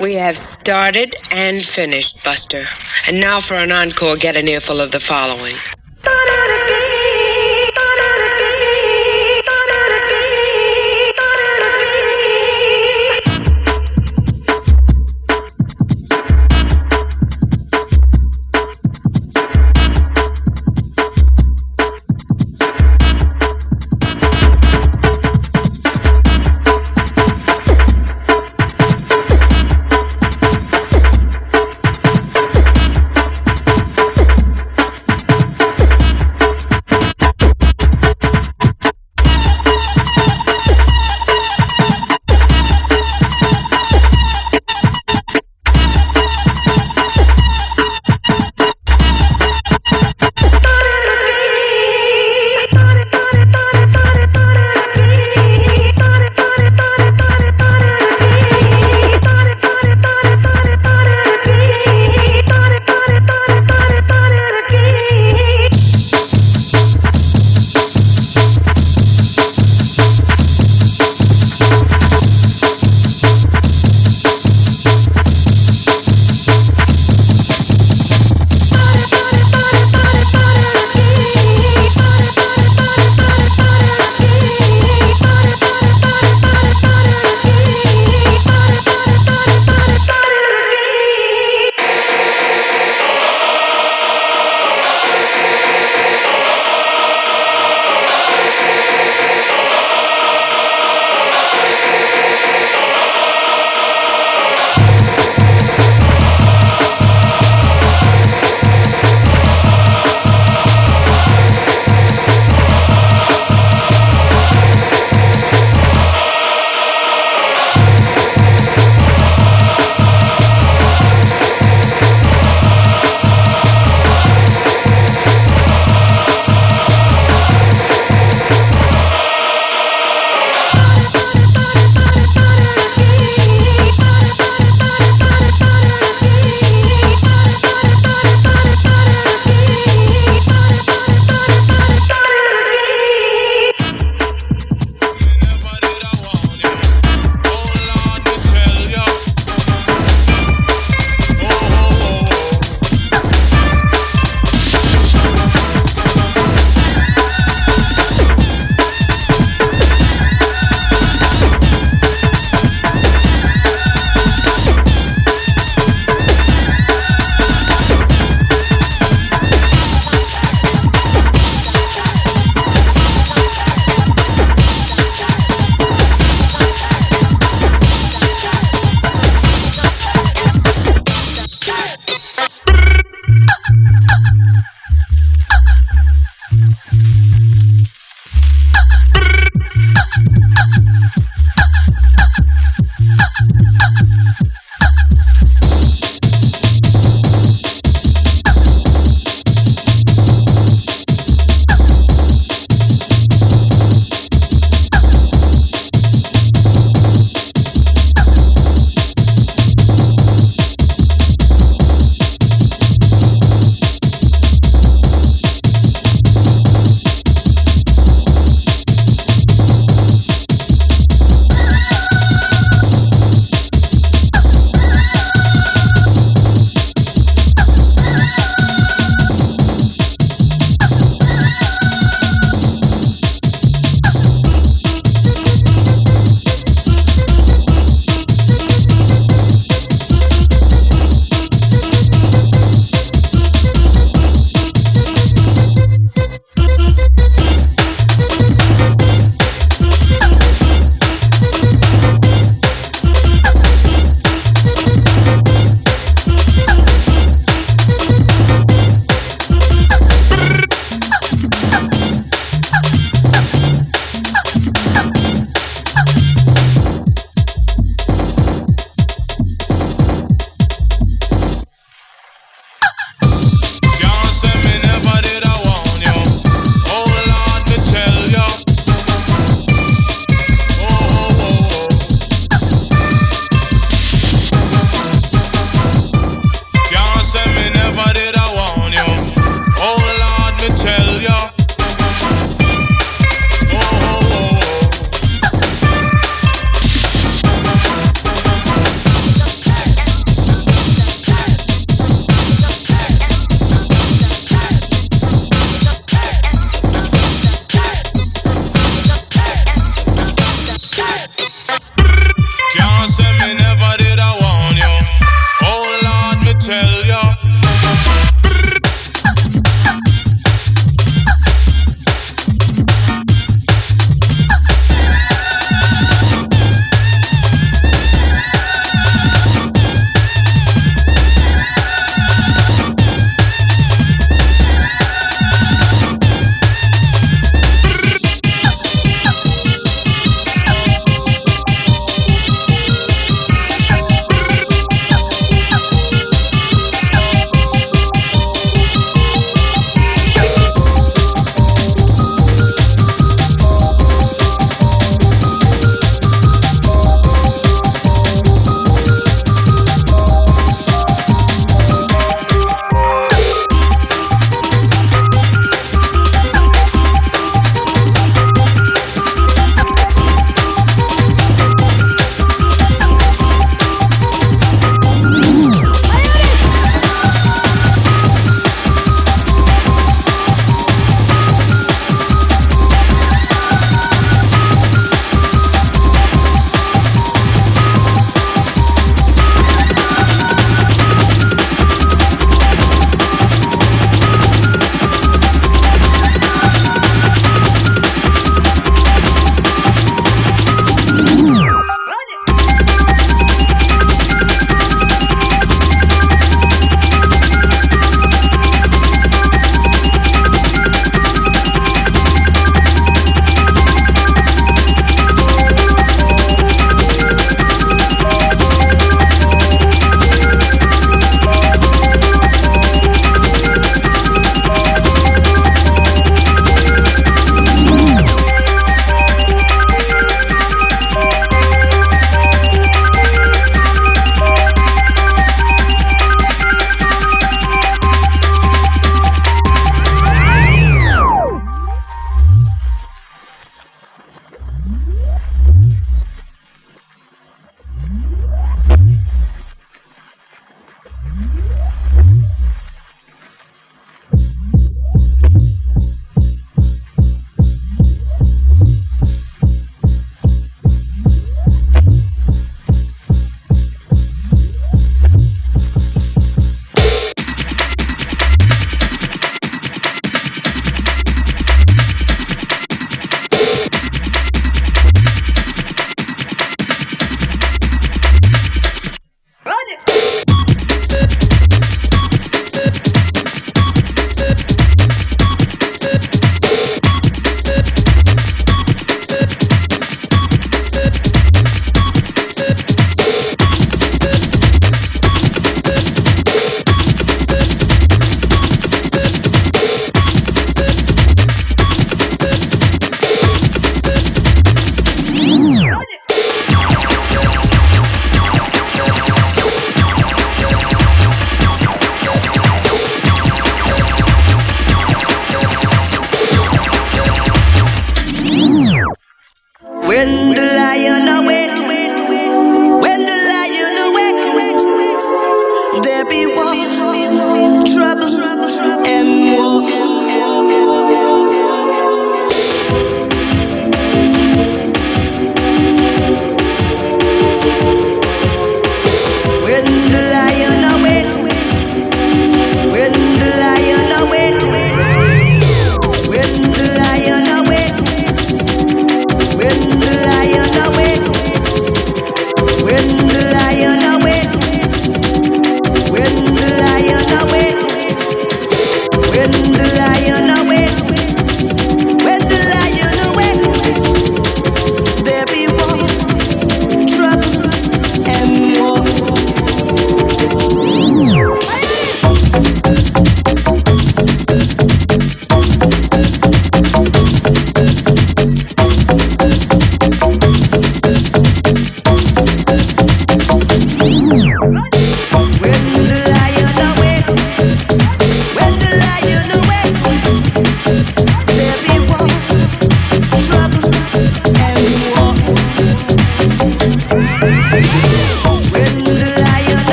We have started and finished, Buster. And now for an encore, get an earful of the following.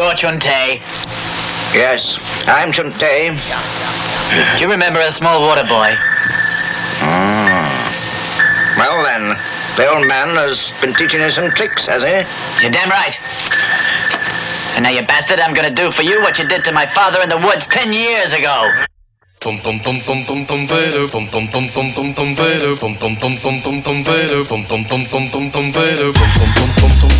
You're Chunte. Yes, I'm Chunte. Do you remember a small water boy? Well then, the old man has been teaching you some tricks, has he? You're damn right. And now, you bastard, I'm gonna do for you what you did to my father in the woods ten years ago. Pum pum pum pum pum pum better pum pum pum pum pum pum better pum pum pum pum pum pum better pum pum pum pum pum pum better pum pum pum pum pum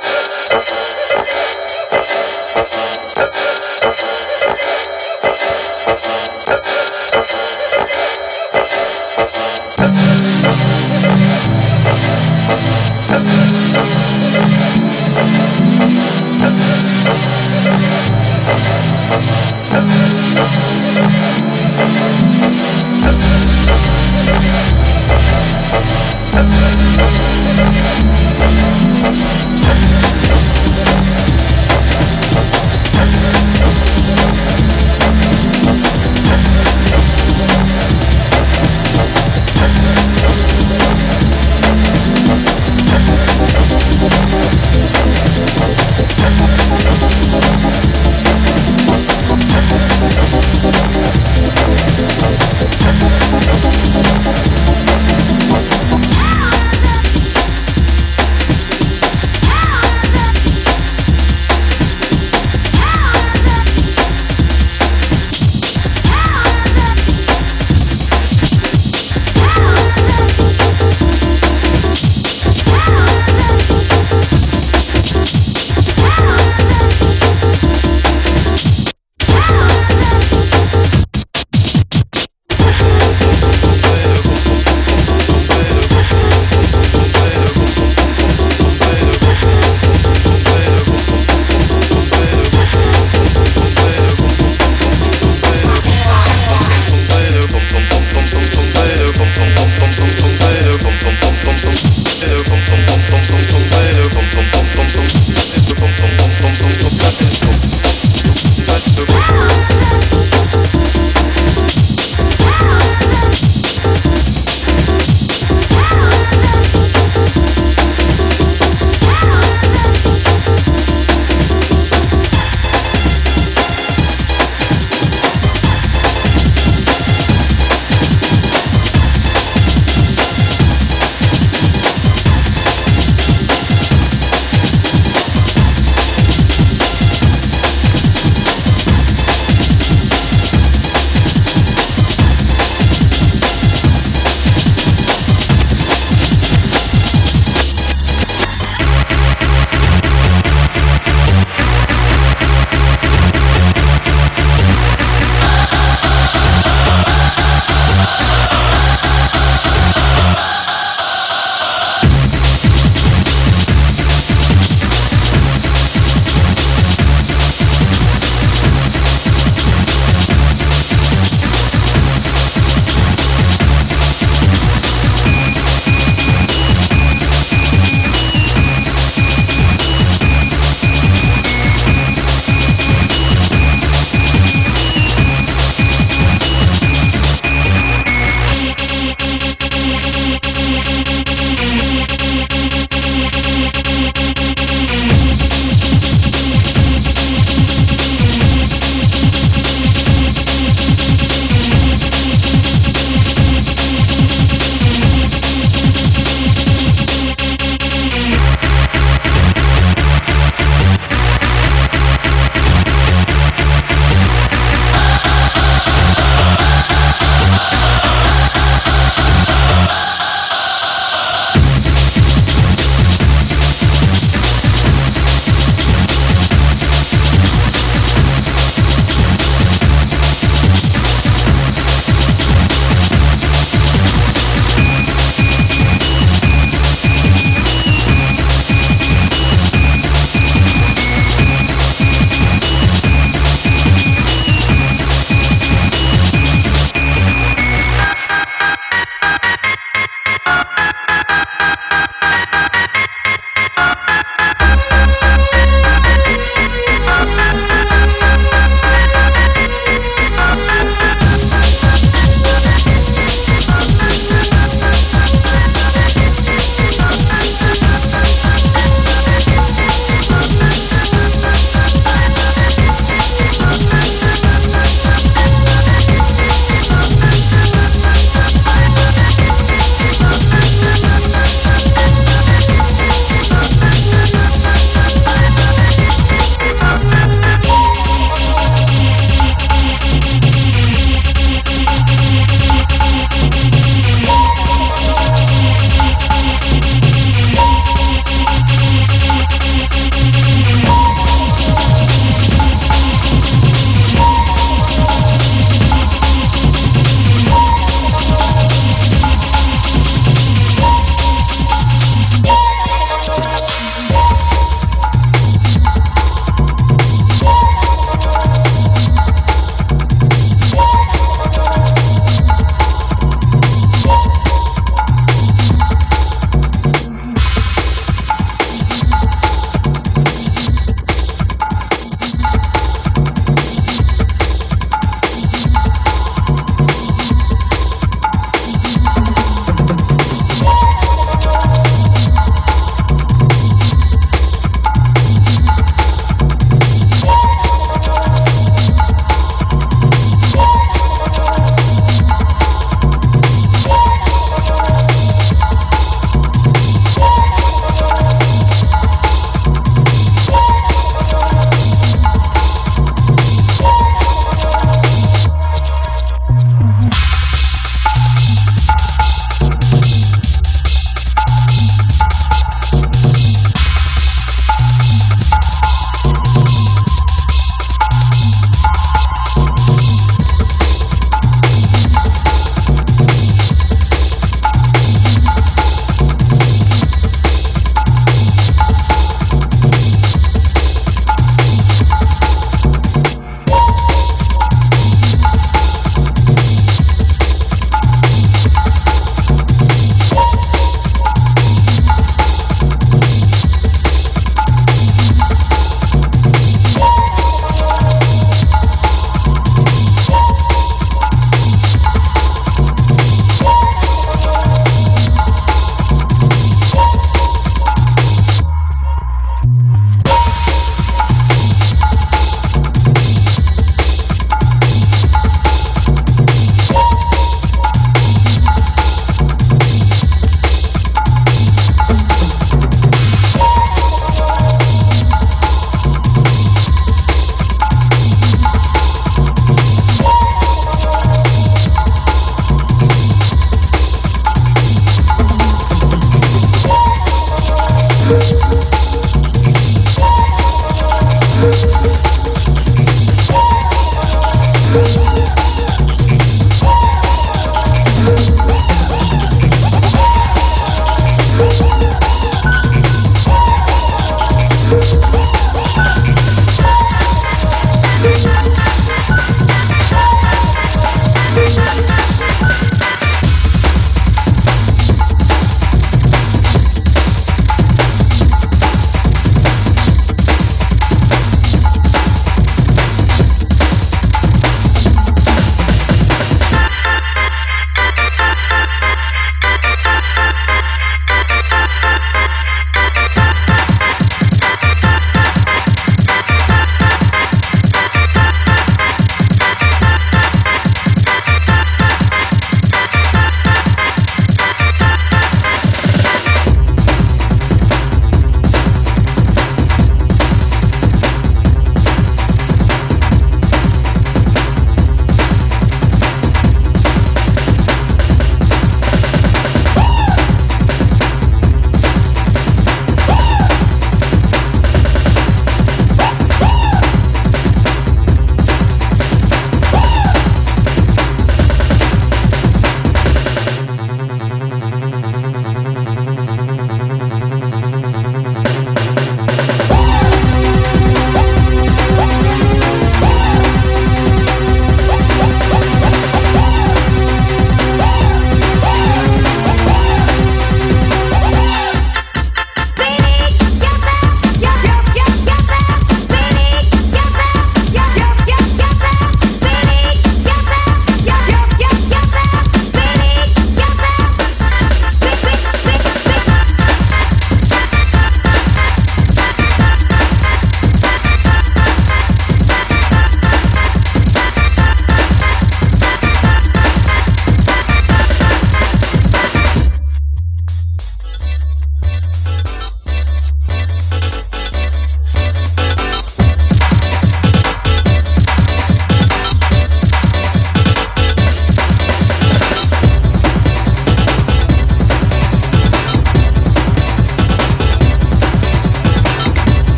Yeah.